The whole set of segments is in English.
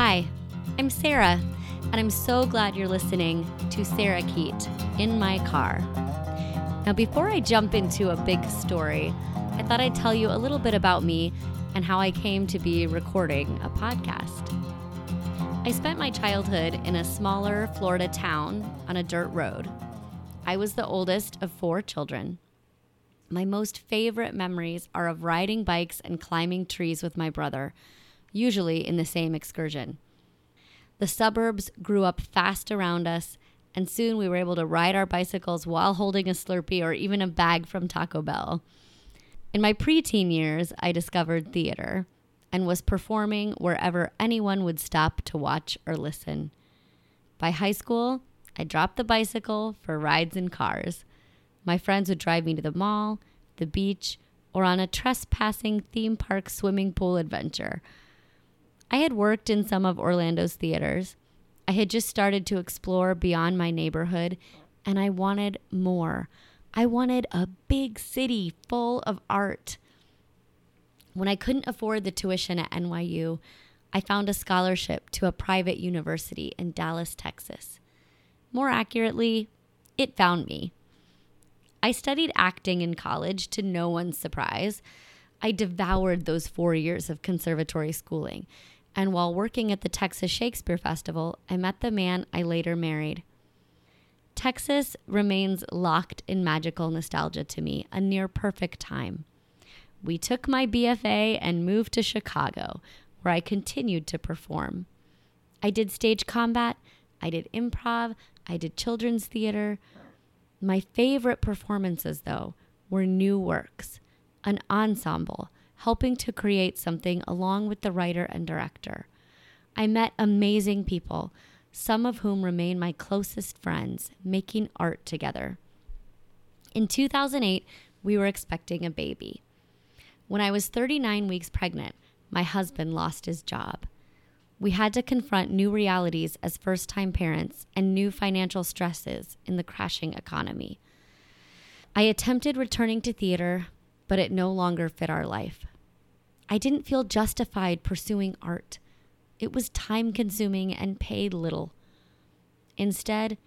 Hi, I'm Sara, and I'm so glad you're listening to Sarakeet in my car. Now, before I jump into a big story, I thought I'd tell you a little bit about me and how I came to be recording a podcast. I spent my childhood in a smaller Florida town on a dirt road. I was the oldest of four children. My most favorite memories are of riding bikes and climbing trees with my brother, usually in the same excursion. The suburbs grew up fast around us, and soon we were able to ride our bicycles while holding a Slurpee or even a bag from Taco Bell. In my preteen years, I discovered theater and was performing wherever anyone would stop to watch or listen. By high school, I dropped the bicycle for rides in cars. My friends would drive me to the mall, the beach, or on a trespassing theme park swimming pool adventure. I had worked in some of Orlando's theaters. I had just started to explore beyond my neighborhood, and I wanted more. I wanted a big city full of art. When I couldn't afford the tuition at NYU, I found a scholarship to a private university in Dallas, Texas. More accurately, it found me. I studied acting in college to no one's surprise. I devoured those four years of conservatory schooling. And while working at the Texas Shakespeare Festival, I met the man I later married. Texas remains locked in magical nostalgia to me, a near perfect time. We took my BFA and moved to Chicago, where I continued to perform. I did stage combat, I did improv, I did children's theater. My favorite performances, though, were new works, an ensemble, helping to create something along with the writer and director. I met amazing people, some of whom remain my closest friends, making art together. In 2008, we were expecting a baby. When I was 39 weeks pregnant, my husband lost his job. We had to confront new realities as first time parents and new financial stresses in the crashing economy. I attempted returning to theater, but it no longer fit our life. I didn't feel justified pursuing art. It was time consuming and paid little. Instead,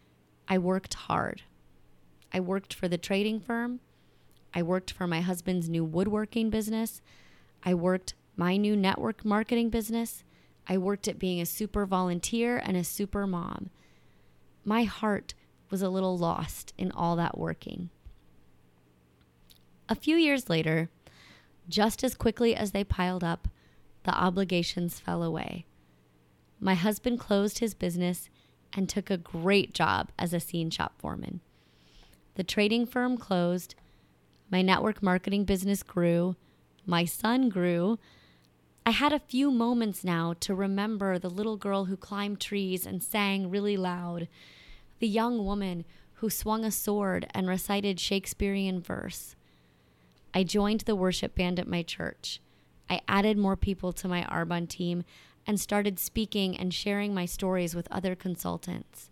I worked hard. I worked for the trading firm. I worked for my husband's new woodworking business. I worked my new network marketing business. I worked at being a super volunteer and a super mom. My heart was a little lost in all that working. A few years later, just as quickly as they piled up, the obligations fell away. My husband closed his business and took a great job as a scene shop foreman. The trading firm closed. My network marketing business grew. My son grew. I had a few moments now to remember the little girl who climbed trees and sang really loud, the young woman who swung a sword and recited Shakespearean verse. I joined the worship band at my church. I added more people to my Arbonne team and started speaking and sharing my stories with other consultants.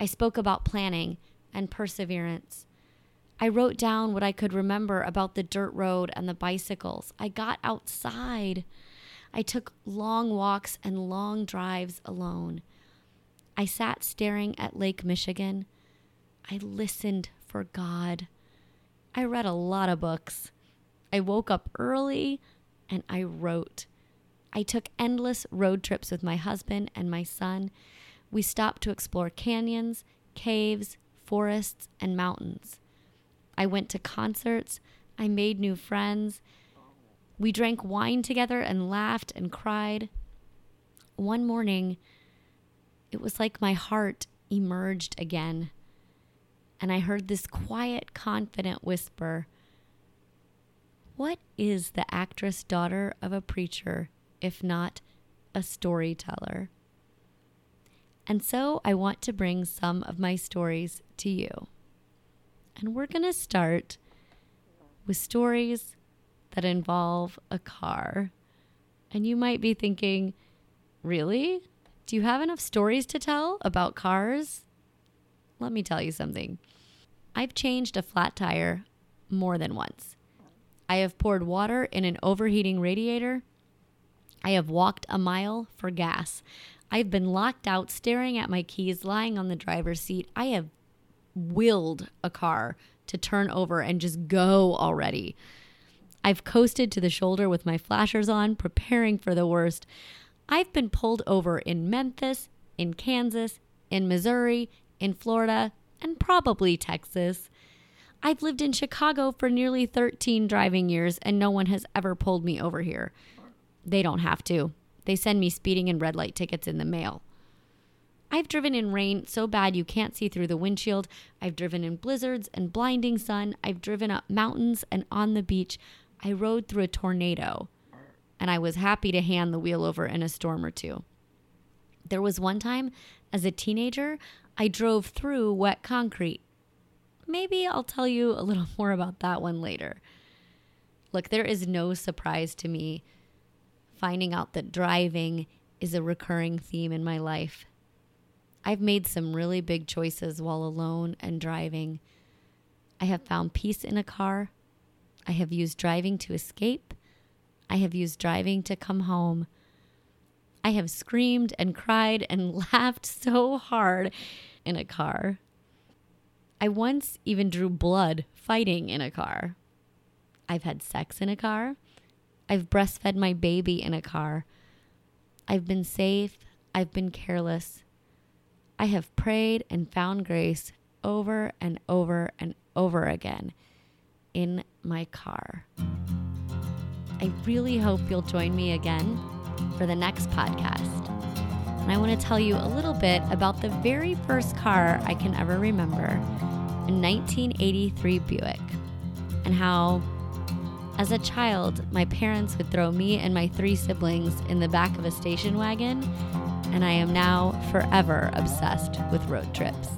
I spoke about planning and perseverance. I wrote down what I could remember about the dirt road and the bicycles. I got outside. I took long walks and long drives alone. I sat staring at Lake Michigan. I listened for God. I read a lot of books. I woke up early and I wrote. I took endless road trips with my husband and my son. We stopped to explore canyons, caves, forests, and mountains. I went to concerts. I made new friends. We drank wine together and laughed and cried. One morning, it was like my heart emerged again, and I heard this quiet, confident whisper What is the actress daughter of a preacher, if not a storyteller? And so I want to bring some of my stories to you. And we're going to start with stories that involve a car. And you might be thinking, really? Do you have enough stories to tell about cars? Let me tell you something. I've changed a flat tire more than once. I have poured water in an overheating radiator. I have walked a mile for gas. I've been locked out staring at my keys lying on the driver's seat. I have willed a car to turn over and just go already. I've coasted to the shoulder with my flashers on, preparing for the worst. I've been pulled over in Memphis, in Kansas, in Missouri, in Florida, and probably Texas. I've lived in Chicago for nearly 13 driving years, and no one has ever pulled me over here. They don't have to. They send me speeding and red light tickets in the mail. I've driven in rain so bad you can't see through the windshield. I've driven in blizzards and blinding sun. I've driven up mountains and on the beach. I rode through a tornado, and I was happy to hand the wheel over in a storm or two. There was one time as a teenager, I drove through wet concrete. Maybe I'll tell you a little more about that one later. Look, there is no surprise to me finding out that driving is a recurring theme in my life. I've made some really big choices while alone and driving. I have found peace in a car. I have used driving to escape. I have used driving to come home. I have screamed and cried and laughed so hard in a car. I once even drew blood fighting in a car. I've had sex in a car. I've breastfed my baby in a car. I've been safe. I've been careless. I have prayed and found grace over and over and over again in my car. I really hope you'll join me again for the next podcast. And I want to tell you a little bit about the very first car I can ever remember, a 1983 Buick, and how, as a child, my parents would throw me and my three siblings in the back of a station wagon, and I am now forever obsessed with road trips.